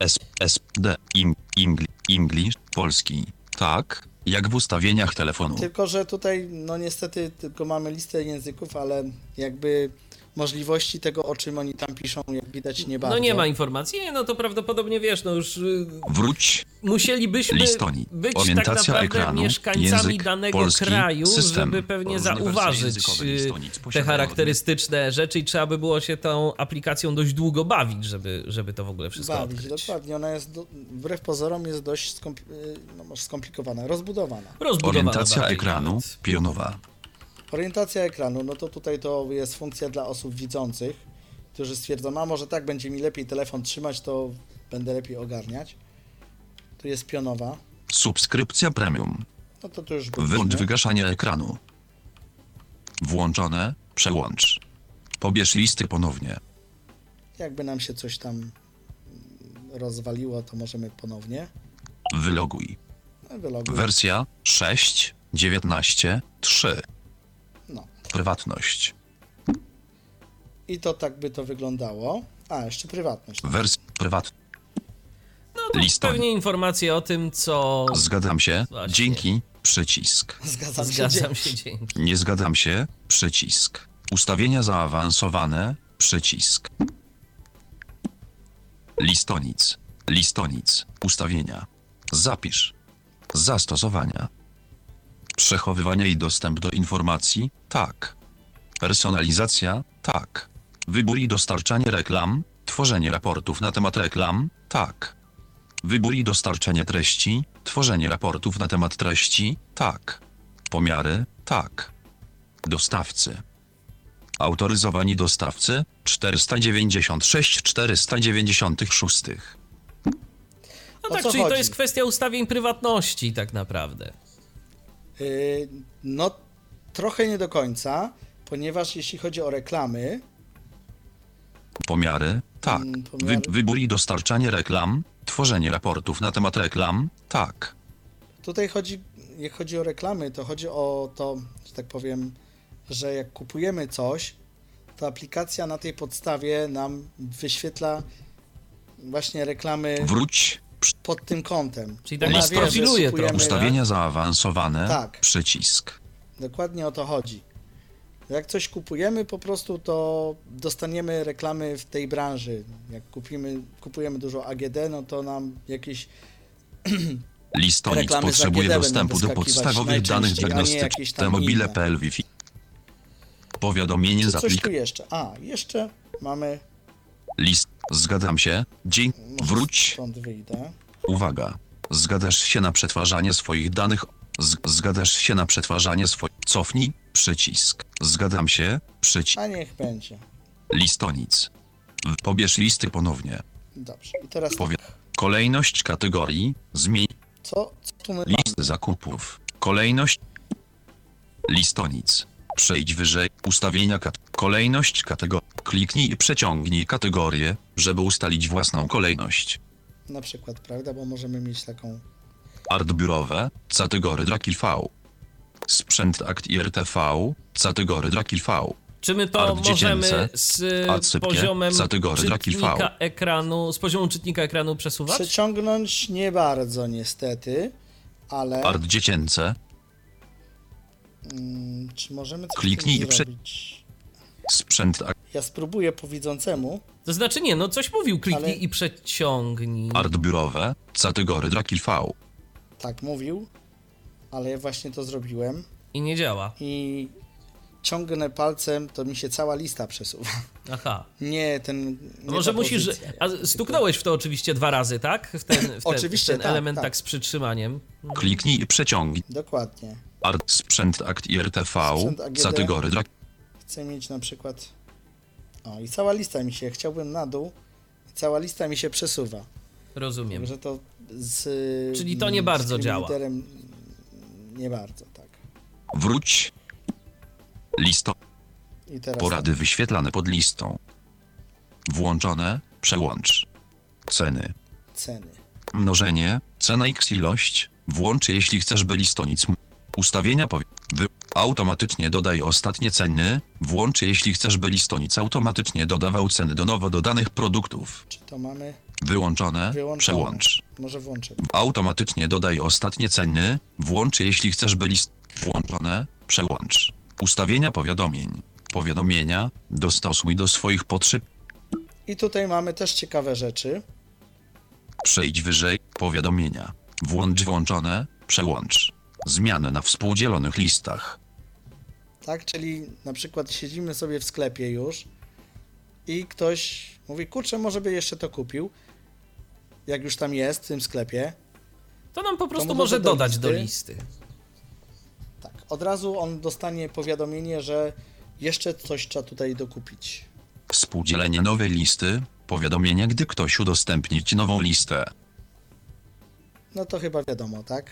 Es, es, de, im, Ingli, English, Polski. Tak, jak w ustawieniach telefonu. Tylko, że tutaj, no niestety, tylko mamy listę języków, ale jakby możliwości tego, o czym oni tam piszą, jak widać, nie bardzo. No nie ma informacji, Nie, no to prawdopodobnie wiesz, no już y, Wróć. musielibyśmy Listoni. być tak Orientacja naprawdę ekranu. mieszkańcami Język danego polski. kraju, System. żeby pewnie zauważyć y, te charakterystyczne rzeczy i trzeba by było się tą aplikacją dość długo bawić, żeby, żeby to w ogóle wszystko Bawić, odkryć. dokładnie. Ona jest, do, wbrew pozorom, jest dość skompl- y, no, skomplikowana, rozbudowana. Rozbudowana Orientacja bardziej ekranu. Pionowa. Orientacja ekranu, no to tutaj to jest funkcja dla osób widzących, którzy stwierdzą, a może tak będzie mi lepiej telefon trzymać, to będę lepiej ogarniać. Tu jest pionowa, Subskrypcja premium. no to tu już Wyłącz wygaszanie ekranu. Włączone. Przełącz. Pobierz listy ponownie. Jakby nam się coś tam mm, rozwaliło, to możemy ponownie. Wyloguj. No, wyloguj. Wersja 6, 19, 3. No. Prywatność. I to tak by to wyglądało. A, jeszcze prywatność. Wers prywat. No to Listoń. pewnie informacje o tym, co... Zgadzam się. Właśnie. Dzięki. Przycisk. Zgadzam, się. Zgadzam dzięki. się, dzięki. Nie zgadzam się. Przycisk. Ustawienia zaawansowane. Przycisk. Listonic. Listonic. Ustawienia. Zapisz. Zastosowania. Przechowywanie i dostęp do informacji. Tak. Personalizacja. Tak. Wybór i dostarczanie reklam. Tworzenie raportów na temat reklam. Tak. Wybór i dostarczenie treści. Tworzenie raportów na temat treści. Tak. Pomiary. Tak. Dostawcy. Autoryzowani dostawcy 496 496. No tak, czyli to chodzi? jest kwestia ustawień prywatności tak naprawdę. Yy, no, trochę nie do końca, ponieważ jeśli chodzi o reklamy, Pomiary. Tak. Mm, Wy, pomiary. wybór i dostarczanie reklam. Tworzenie raportów na temat reklam. Tak. Tutaj chodzi, jak chodzi o reklamy, to chodzi o to, że tak powiem, że jak kupujemy coś, to aplikacja na tej podstawie nam wyświetla właśnie reklamy Wróć. Pod tym kątem. Czyli tak wie, że profiluje trochę. Ustawienia zaawansowane. Tak. Przycisk. Dokładnie o to chodzi. Jak coś kupujemy, po prostu to dostaniemy reklamy w tej branży. Jak kupimy, kupujemy dużo AGD, no to nam jakieś *clears throat* Listonic potrzebuje dostępu do podstawowych danych diagnostycznych. tam T-mobile.pl Wi-Fi. Powiadomienie z coś aplikacji. tu jeszcze. A, jeszcze mamy. List. Zgadzam się. Dzień. Wróć. Stąd wyjdę. Uwaga. Zgadzasz się na przetwarzanie swoich danych. Z, zgadzasz się na przetwarzanie swoich. Cofnij. Przycisk. Zgadzam się. Przycisk. A niech będzie. Listonic. Pobierz listy ponownie. Dobrze. I teraz Powie. tak. Kolejność kategorii. Zmień Co, co tu my mamy? listy zakupów. Kolejność. Listonic. Przejdź wyżej. Ustawienia kat. Kolejność kategorii. Kliknij i przeciągnij kategorię, żeby ustalić własną kolejność. Na przykład, prawda? Bo możemy mieć taką. Art biurowe, category Drakil V. Sprzęt akt i RTV, category Drakil V. Czy my to Art możemy z art sypkie, poziomem kategory czytnika ekranu, z poziomu czytnika ekranu przesuwać? Przeciągnąć nie bardzo, niestety, ale. Art dziecięce, Mm, czy możemy coś Kliknij Kliknij i prze- zrobić? sprzęt Ja spróbuję po widzącemu. To znaczy nie, no coś mówił, kliknij Ale- i przeciągnij. art biurowe, category Drakil V. Tak mówił, ale ja właśnie to zrobiłem. I nie działa. I ciągnę palcem, to mi się cała lista przesuwa. Aha. Nie, ten. Nie No może musisz. pozycja, A tylko- stuknąłeś w to oczywiście dwa razy, tak? W ten, w *laughs* ten, Oczywiście, w ten tak, element tak. tak. z przytrzymaniem. Kliknij i przeciągnij. Dokładnie. Art sprzęt akt i RTV, category Drakil Chcę mieć na przykład. O, i cała lista mi się. Chciałbym na dół. I cała lista mi się przesuwa. Rozumiem. Także to z. Czyli to nie z bardzo działa. literem Nie bardzo, tak. Wróć. Listo. I teraz. Porady wyświetlane pod listą. Włączone, przełącz. Ceny. Ceny. Mnożenie, cena x ilość, włącz jeśli chcesz by listonic. Ustawienia powie... Wy... Automatycznie dodaj ostatnie ceny, włącz jeśli chcesz by listonic automatycznie dodawał ceny do nowo dodanych produktów. Czy to mamy? Wyłączone, Wyłączone. przełącz. Może włączę. Automatycznie dodaj ostatnie ceny, włącz jeśli chcesz by list... Włączone, przełącz. Ustawienia powiadomień. Powiadomienia dostosuj do swoich potrzeb. I tutaj mamy też ciekawe rzeczy. Przejdź wyżej. Powiadomienia. Włącz włączone. Przełącz. Zmiany na współdzielonych listach. Tak, czyli na przykład siedzimy sobie w sklepie już i ktoś mówi, kurczę, może by jeszcze to kupił, jak już tam jest w tym sklepie. To nam po prostu może doda do dodać do listy. listy. Tak, od razu on dostanie powiadomienie, że jeszcze coś trzeba tutaj dokupić. Współdzielenie nowej listy. Powiadomienia, gdy ktoś udostępni ci nową listę. No to chyba wiadomo, tak?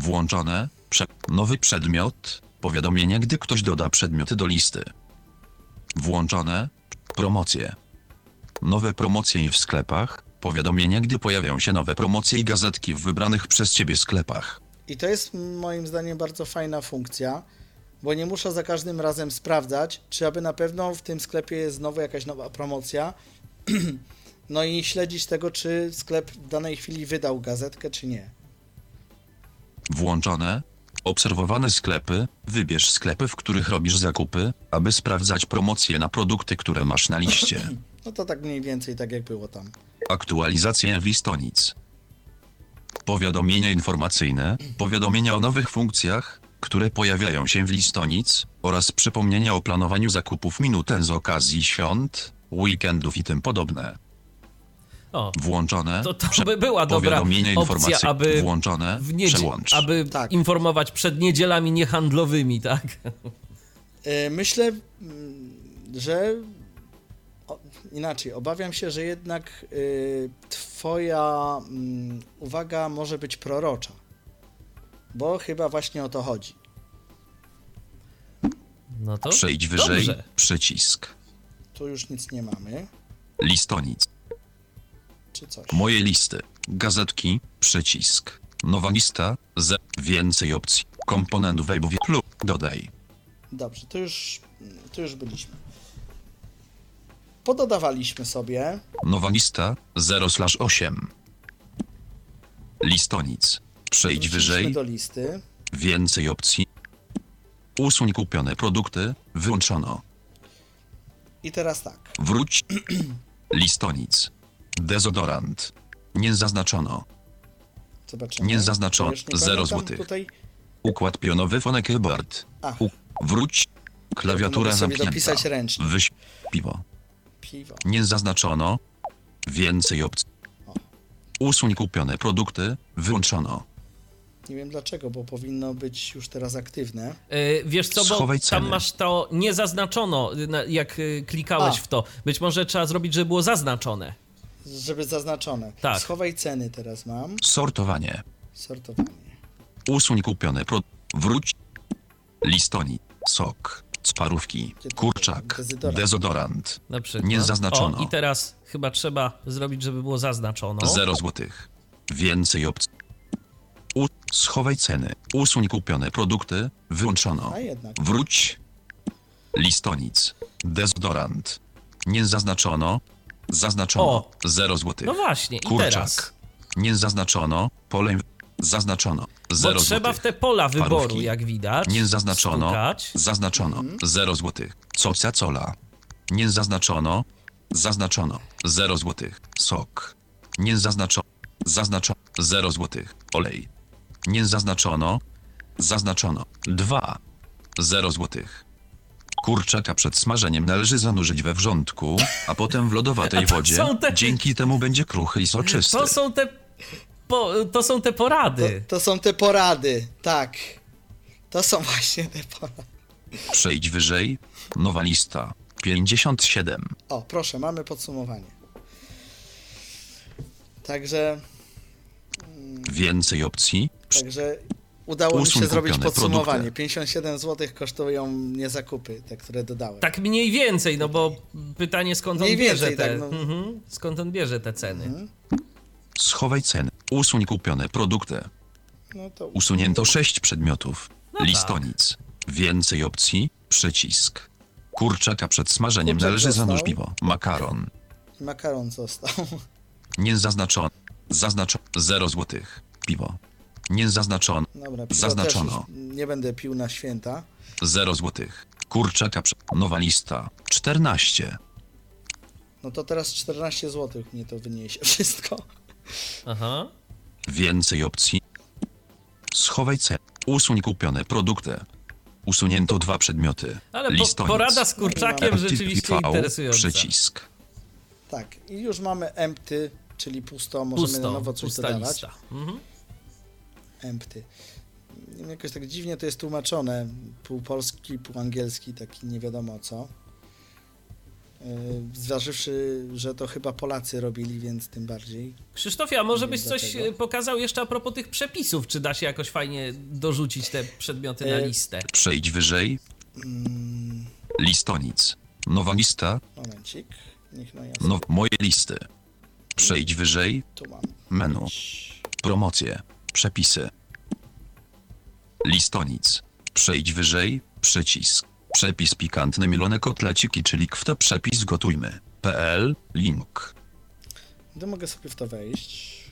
Włączone. Prze nowy przedmiot. Powiadomienia, gdy ktoś doda przedmioty do listy. Włączone. Promocje. Nowe promocje w sklepach. Powiadomienia, gdy pojawią się nowe promocje i gazetki w wybranych przez ciebie sklepach. I to jest moim zdaniem bardzo fajna funkcja, bo nie muszę za każdym razem sprawdzać, czy aby na pewno w tym sklepie jest znowu jakaś nowa promocja. *clears throat* No i śledzić tego, czy sklep w danej chwili wydał gazetkę, czy nie. Włączone. Obserwowane sklepy. Wybierz sklepy, w których robisz zakupy, aby sprawdzać promocje na produkty, które masz na liście. *laughs* No to tak mniej więcej tak jak było tam. Aktualizacje listonic. Powiadomienia informacyjne, powiadomienia o nowych funkcjach, które pojawiają się w listonic oraz przypomnienia o planowaniu zakupów minutę z okazji świąt, weekendów i tym podobne. O, Włączone. to, to by była dobra opcja, aby, Włączone. w Przełącz. aby Tak. informować przed niedzielami niehandlowymi, tak? E, Myślę, że o, inaczej, obawiam się, że jednak y, Twoja mm, uwaga może być prorocza. Bo chyba właśnie o to chodzi. No to Przejdź wyżej. Dobrze. Przycisk. Tu już nic nie mamy, Listonic. Czy coś. Moje listy. Gazetki. Przycisk. Nowa lista. Z. Więcej opcji. Komponent web lub dodaj. Dobrze, to już, to już byliśmy. Pododawaliśmy sobie. Nowa lista 0/8. Listonic. Przejdź wyżej. do listy. Więcej opcji. Usuń kupione produkty. Wyłączono. I teraz tak. Wróć. *clears throat* Listonic. Dezodorant. Nie zaznaczono. Zobaczymy. Nie zaznaczono. To już nie Zero pamiętam złotych. Tutaj Układ pionowy phone keyboard. U... Wróć. Klawiatura zamknięta. dopisać ręcznie. Wyś... Piwo. piwo. Nie zaznaczono. Więcej opcji. Usuń kupione produkty. Wyłączono. Nie wiem dlaczego, bo powinno być już teraz aktywne. E, Wiesz co, bo Schowaj tam ceny. masz to nie zaznaczono, na- jak e, klikałeś A. w to. Być może trzeba zrobić, żeby było zaznaczone. Żeby zaznaczone. Tak. Schowaj ceny teraz mam. Sortowanie. Sortowanie. Usuń kupione pro... Wróć. Listoni. Sok. Sparówki. Kurczak. dezodorant? Dezodorant. Na przykład. Nie zaznaczono. O, i teraz chyba trzeba zrobić, żeby było zaznaczono. 0 złotych. Więcej opcji. U... Schowaj ceny. Usuń kupione produkty. Wyłączono. A jednak. Wróć. Listonic. Dezodorant. Nie zaznaczono. Zaznaczono. O. 0 złotych. No właśnie, i Kurczak. teraz. Nie zaznaczono. Pole. Zaznaczono. Bo 0 trzeba w te pola wyboru, Parówki. jak widać. Nie zaznaczono. Stukać. Zaznaczono. 0 złotych. Coca cola. Nie zaznaczono. Zaznaczono. 0 złotych. Sok. Nie zaznaczono. Zaznaczono. 0 złotych. Olej. Nie zaznaczono. Zaznaczono. 2. 0 złotych. Kurczaka przed smażeniem należy zanurzyć we wrzątku, a potem w lodowatej *laughs* to wodzie. te- Dzięki temu będzie kruchy i soczysty. To są te. Po, to są te To, porady. to są te porady. Tak. To są właśnie te porady. Przejdź wyżej. Nowa lista. 57. O, proszę, mamy podsumowanie. Także, Więcej opcji. także udało mi się zrobić kupione podsumowanie. produkty. 57 zł kosztują mnie zakupy, te, które dodałem. Tak mniej więcej, no bo pytanie skąd on Mniej bierze więcej, te. tak, no. mhm, skąd on bierze te ceny. Schowaj ceny. Usuń kupione produkty. No to Usunięto 6 przedmiotów. No tak. Listonic. Więcej opcji. Przycisk. Kurczaka przed smażeniem Kurczak należy został. zanurz piwo. Makaron. makaron został. Nie zaznaczono. Zaznaczono. 0 złotych. Piwo. Nie zaznaczono. Dobra, Zaznaczono. Nie będę pił na święta. 0 złotych. Kurczaka. prze- Nowa lista. 14. No to teraz 14 zł mnie to wyniesie *laughs* wszystko. Aha. Więcej opcji. Schowaj cel. Usuń kupione produkty. Usunięto dwa przedmioty. Ale po, porada z kurczakiem rzeczywiście TV, interesująca. Przycisk. Tak, i już mamy empty, czyli pusto, możemy na Pusto, nowo coś pusta dodawać. lista. Mhm. Empty. Jakoś tak dziwnie to jest tłumaczone, pół polski, pół angielski, taki nie wiadomo co. Yy, Zważywszy, że to chyba Polacy robili, więc tym bardziej. Krzysztofie, a może Nie byś coś dlaczego. e, pokazał jeszcze a propos tych przepisów? Czy da się jakoś fajnie dorzucić te przedmioty na E, listę? Przejdź wyżej. Mm, Listonic. Nowa lista. momencik, niech no No, moje listy. Przejdź wyżej. tu mam. Menu. Promocje. Przepisy. Listonic. Przejdź wyżej. Przycisk. Przepis pikantny mielone kotleciki, czyli kto przepis gotujmy. PL. Link. To mogę sobie w to wejść.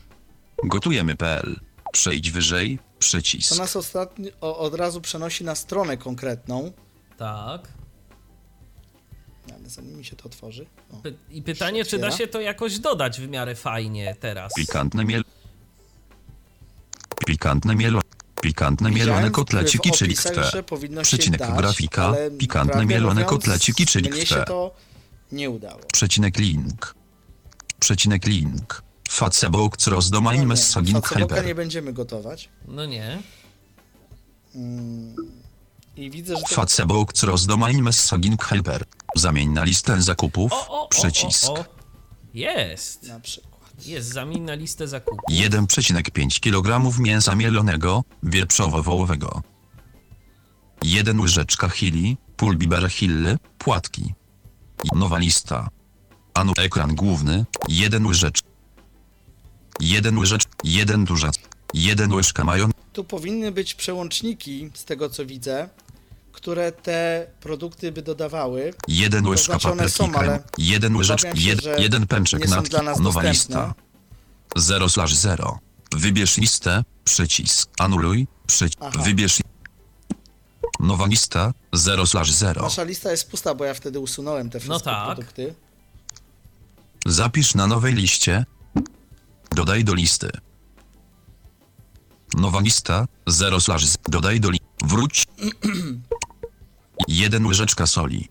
Gotujemy.pl. Przejdź wyżej. To Przycisk. nas ostatnio, o, od razu przenosi na stronę konkretną. Tak. Ale zanim mi się to otworzy. O. I pytanie, czy da się to jakoś dodać w miarę fajnie teraz? Pikantne miel. Pikantne mielo. Pikantne mielone kotleciki, w czyli się Przecinek dać, grafika, pikantne mielone kotleciki, czyli to nie udało. Przecinek link. Przecinek link. Facebook z rozdomain No nie, messaging hyper. nie będziemy gotować. No nie. Mm, I widzę, że to Facebook z rozdomain messaging hyper. Zamień na listę zakupów. O, o, o, Przycisk. O, o. Jest. na przykład. Jest, zamień na listę zakupów. 1,5 kg mięsa mielonego, wieprzowo-wołowego. 1 łyżeczka chili, pulbiber hilly, płatki. I Nowa lista. Anu ekran główny, 1 łyżecz. 1 łyżecz, 1 duża. 1 łyżka majon, Tu powinny być przełączniki, z tego co widzę, które te produkty by dodawały. 1 łyżka znaczy one papryki są, krem, 1 łyżeczka, obawiam się, 1, że 1 pęczek natki, nowa dostępne. lista. 0 slash 0. Wybierz listę, przycisk, anuluj, przycisk, Aha. wybierz. Nowa lista, 0 slash 0. Nasza lista jest pusta, bo ja wtedy usunąłem te wszystkie tak. produkty. Zapisz na nowej liście. Dodaj do listy. Nowa lista, 0 slash dodaj do li... Wróć. *clears throat* Jeden łyżeczka soli.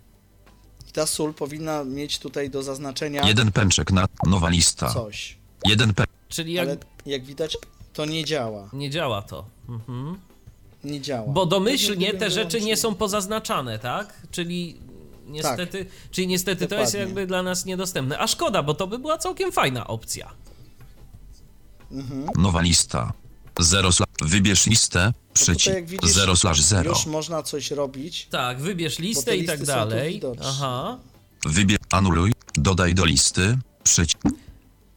I ta sól powinna mieć tutaj do zaznaczenia Jeden pęczek na... Nowa lista. coś. Jeden pę... Czyli jak Ale jak widać, to nie działa. nie działa to. Mhm. Nie działa. Bo domyślnie te rzeczy nie są pozaznaczane, tak? Czyli niestety, czyli niestety to jest dokładnie. jakby dla nas niedostępne. A szkoda, bo to by była całkiem fajna opcja. Nowa lista. 0 slash... Wybierz listę. No Przycisk. widzisz, 0 slash 0. Już można coś robić. Tak, wybierz listę i tak dalej. Aha. Wybierz... Anuluj. Dodaj do listy. Przycisk.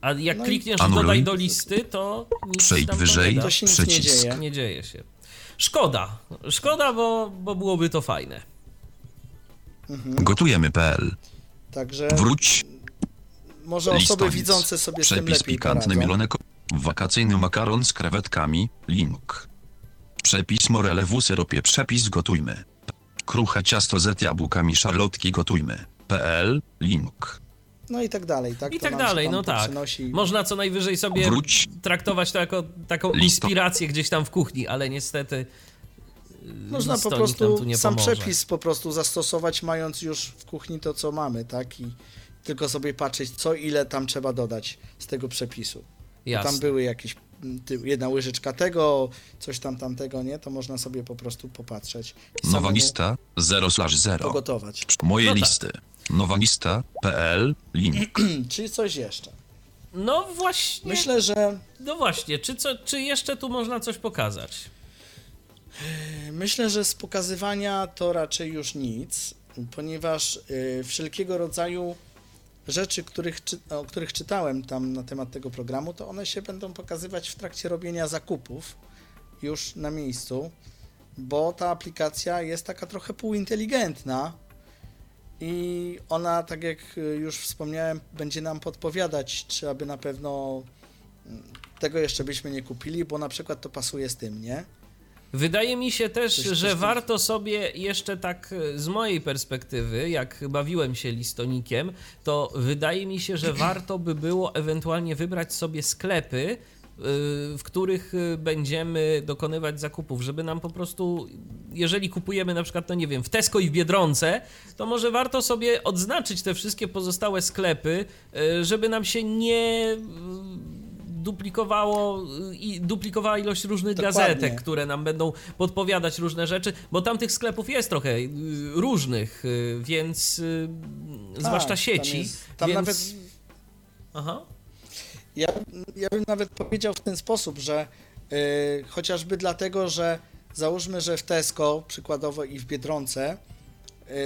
A jak No klikniesz Anuluj. dodaj do listy, to nic Przejdź tam to wyżej. nie, da. To się nic nie Przycisk. dzieje. nie dzieje się. Szkoda. Szkoda, bo, bo byłoby to fajne. Gotujemy.pl. Także Wróć. może osoby Listonic. widzące sobie z tym Przepis lepiej pikantny poradzą. Wakacyjny makaron z krewetkami. Link. Przepis morele w syropie. Przepis gotujmy. Kruche ciasto z jabłkami szarlotki gotujmy. PL. Link. No i tak dalej, tak? I To tak dalej, no tak. przynosi. Można co najwyżej sobie Wróć. traktować to jako taką Listo- inspirację gdzieś tam w kuchni, ale niestety yy, Można po nam tu prostu nie sam pomoże. przepis po prostu zastosować, mając już w kuchni to, co mamy, tak? I tylko sobie patrzeć, co ile tam trzeba dodać z tego przepisu. Jasne. Tam były jakieś, jedna łyżeczka tego, coś tam tamtego, nie? To można sobie po prostu popatrzeć Nowa lista. 0 slash 0. pogotować. Moje No tak. listy. Nowa lista. PL. Link. *clears throat* Czy coś jeszcze? No właśnie, Myślę, że no właśnie, czy, co, czy jeszcze tu można coś pokazać? Myślę, że z pokazywania to raczej już nic, ponieważ y, wszelkiego rodzaju rzeczy, których, o których czytałem tam na temat tego programu, to one się będą pokazywać w trakcie robienia zakupów już na miejscu, bo ta aplikacja jest taka trochę półinteligentna i ona, tak jak y, już wspomniałem, będzie nam podpowiadać, czy aby na pewno mm, tego jeszcze byśmy nie kupili, bo na przykład to pasuje z tym, nie? Wydaje mi się też, Coś- że coś warto sobie jeszcze tak e, z mojej perspektywy, jak bawiłem się listonikiem, to wydaje mi się, że warto by było ewentualnie wybrać sobie sklepy, y, w których y, będziemy dokonywać zakupów, żeby nam po prostu, jeżeli kupujemy na przykład, no nie wiem, w Tesco i w Biedronce, to może warto sobie odznaczyć te wszystkie pozostałe sklepy, żeby nam się nie duplikowało y, i duplikowała ilość różnych Dokładnie. gazetek, które nam będą podpowiadać różne rzeczy, bo tam tych sklepów jest trochę y, różnych, y, więc y, zwłaszcza Tak, sieci. Tam, jest, tam więc... nawet Aha. Ja, ja bym nawet powiedział w ten sposób, że y, chociażby dlatego, że załóżmy, że w Tesco przykładowo i w Biedronce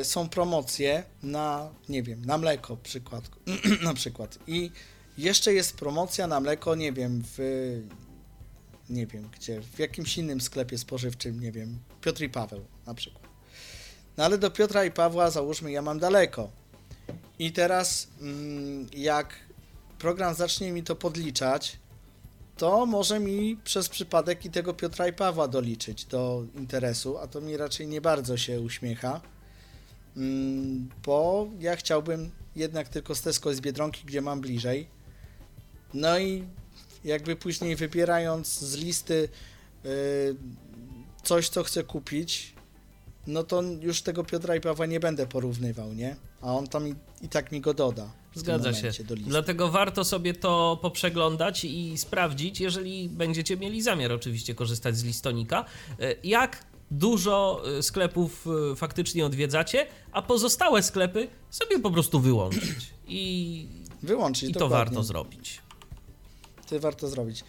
są promocje na, nie wiem, na mleko przykład, *clears throat* na przykład i jeszcze jest promocja na mleko, nie wiem, w nie wiem gdzie, w jakimś innym sklepie spożywczym, nie wiem, Piotr i Paweł na przykład. No ale do Piotra i Pawła załóżmy ja mam daleko. I teraz mm, jak program zacznie mi to podliczać, to może mi przez przypadek i tego Piotra i Pawła doliczyć do interesu, a to mi raczej nie bardzo się uśmiecha, mm, bo ja chciałbym jednak tylko z Tesco i z Biedronki, gdzie mam bliżej. No i jakby później wybierając z listy y, coś, co chcę kupić, no to już tego Piotra i Pawła nie będę porównywał, nie? A on tam i, i tak mi go doda. Zgadza się. Dlatego warto sobie to poprzeglądać i sprawdzić, jeżeli będziecie mieli zamiar oczywiście korzystać z listonika, e, jak dużo e, sklepów faktycznie odwiedzacie, a pozostałe sklepy sobie po prostu wyłączyć. I, Wyłączyć, i to dokładnie. warto zrobić. To warto zrobić.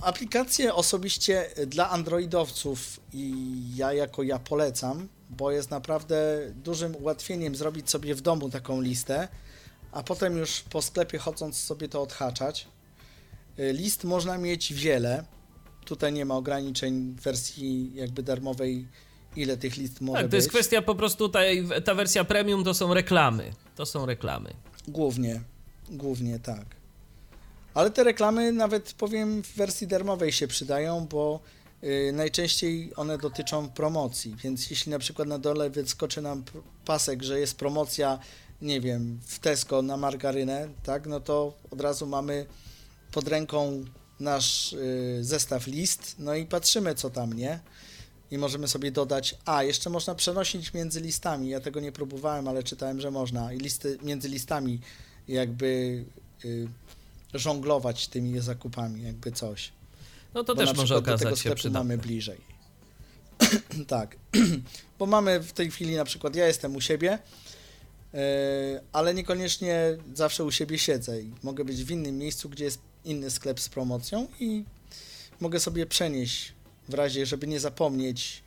Aplikację osobiście dla androidowców i ja jako ja polecam, bo jest naprawdę dużym ułatwieniem zrobić sobie w domu taką listę, a potem już po sklepie chodząc sobie to odhaczać. Y, List można mieć wiele. Tutaj nie ma ograniczeń w wersji jakby darmowej, ile tych list może Tak, to być. jest kwestia po prostu, tej, ta wersja premium to są reklamy. To są reklamy. Głównie, głównie tak. Ale te reklamy nawet powiem w wersji darmowej się przydają, bo y, najczęściej one dotyczą promocji, więc jeśli na przykład na dole wyskoczy nam pasek, że jest promocja, nie wiem, w Tesco na margarynę, tak, no to od razu mamy pod ręką nasz y, zestaw list, no i patrzymy co tam, nie? I możemy sobie dodać, a jeszcze można przenosić między listami, ja tego nie próbowałem, ale czytałem, że można. I listy między listami jakby y, żonglować tymi zakupami, jakby coś. No to Bo też może tego okazać się przydatne. mamy bliżej. *clears throat* tak, *clears throat* bo mamy w tej chwili na przykład, ja jestem u siebie, yy, ale niekoniecznie zawsze u siebie siedzę i mogę być w innym miejscu, gdzie jest inny sklep z promocją i mogę sobie przenieść w razie, żeby nie zapomnieć,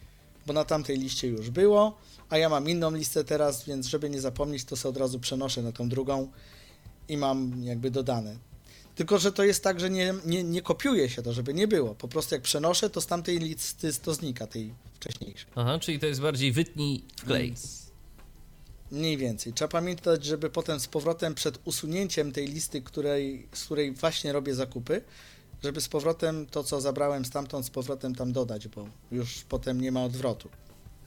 bo na tamtej liście już było, a ja mam inną listę teraz, więc żeby nie zapomnieć, to sobie od razu przenoszę na tą drugą i mam jakby dodane. Tylko, że to jest tak, że nie, nie, nie kopiuje się to, żeby nie było. Po prostu jak przenoszę, to z tamtej listy to znika, tej wcześniejszej. Aha, czyli to jest bardziej wytnij wklej. Mniej więcej. Trzeba pamiętać, żeby potem z powrotem przed usunięciem tej listy, której, z której właśnie robię zakupy, żeby z powrotem to, co zabrałem stamtąd, z powrotem tam dodać, bo już potem nie ma odwrotu.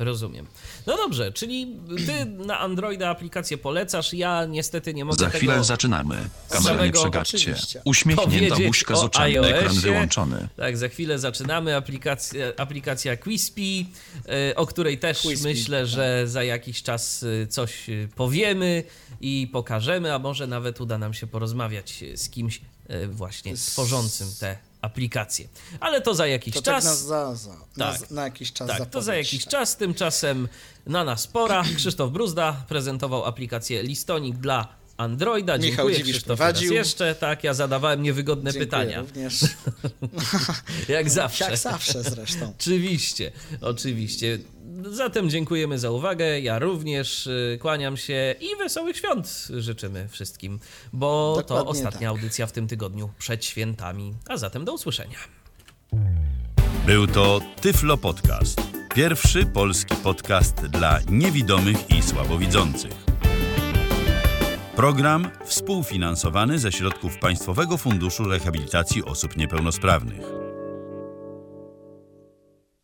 Rozumiem. No dobrze, czyli ty na Androida aplikację polecasz, ja niestety nie mogę Za chwilę tego... zaczynamy. Kamerę nie. Oczywiście. Uśmiechnięta buźka z oczami, ekran wyłączony. Tak, za chwilę zaczynamy aplikację, aplikacja Quispy, e, o której też Quispy, myślę, tak. że za jakiś czas e, coś e, powiemy i pokażemy, a może nawet uda nam się porozmawiać z kimś właśnie tworzącym te aplikacje. Ale to za jakiś To czas. tak na, za, za, na, Tak. na jakiś czas Tak, to za jakiś tak. czas. Tymczasem na nas pora. *clears throat* Krzysztof Bruzda prezentował aplikację Listonik dla Androida. Michał Dziękuję Dziwisz Krzysztof prowadził. jeszcze. Tak, ja zadawałem niewygodne Dziękuję pytania. również. *laughs* Jak zawsze. Jak zawsze zresztą. Oczywiście, oczywiście. Zatem dziękujemy za uwagę. Ja również y, kłaniam się i wesołych świąt życzymy wszystkim, bo to Dokładnie ostatnia tak. audycja w tym tygodniu przed świętami. A zatem do usłyszenia. Był to Tyflo Podcast. Pierwszy polski podcast dla niewidomych i słabowidzących. Program współfinansowany ze środków Państwowego Funduszu Rehabilitacji Osób Niepełnosprawnych.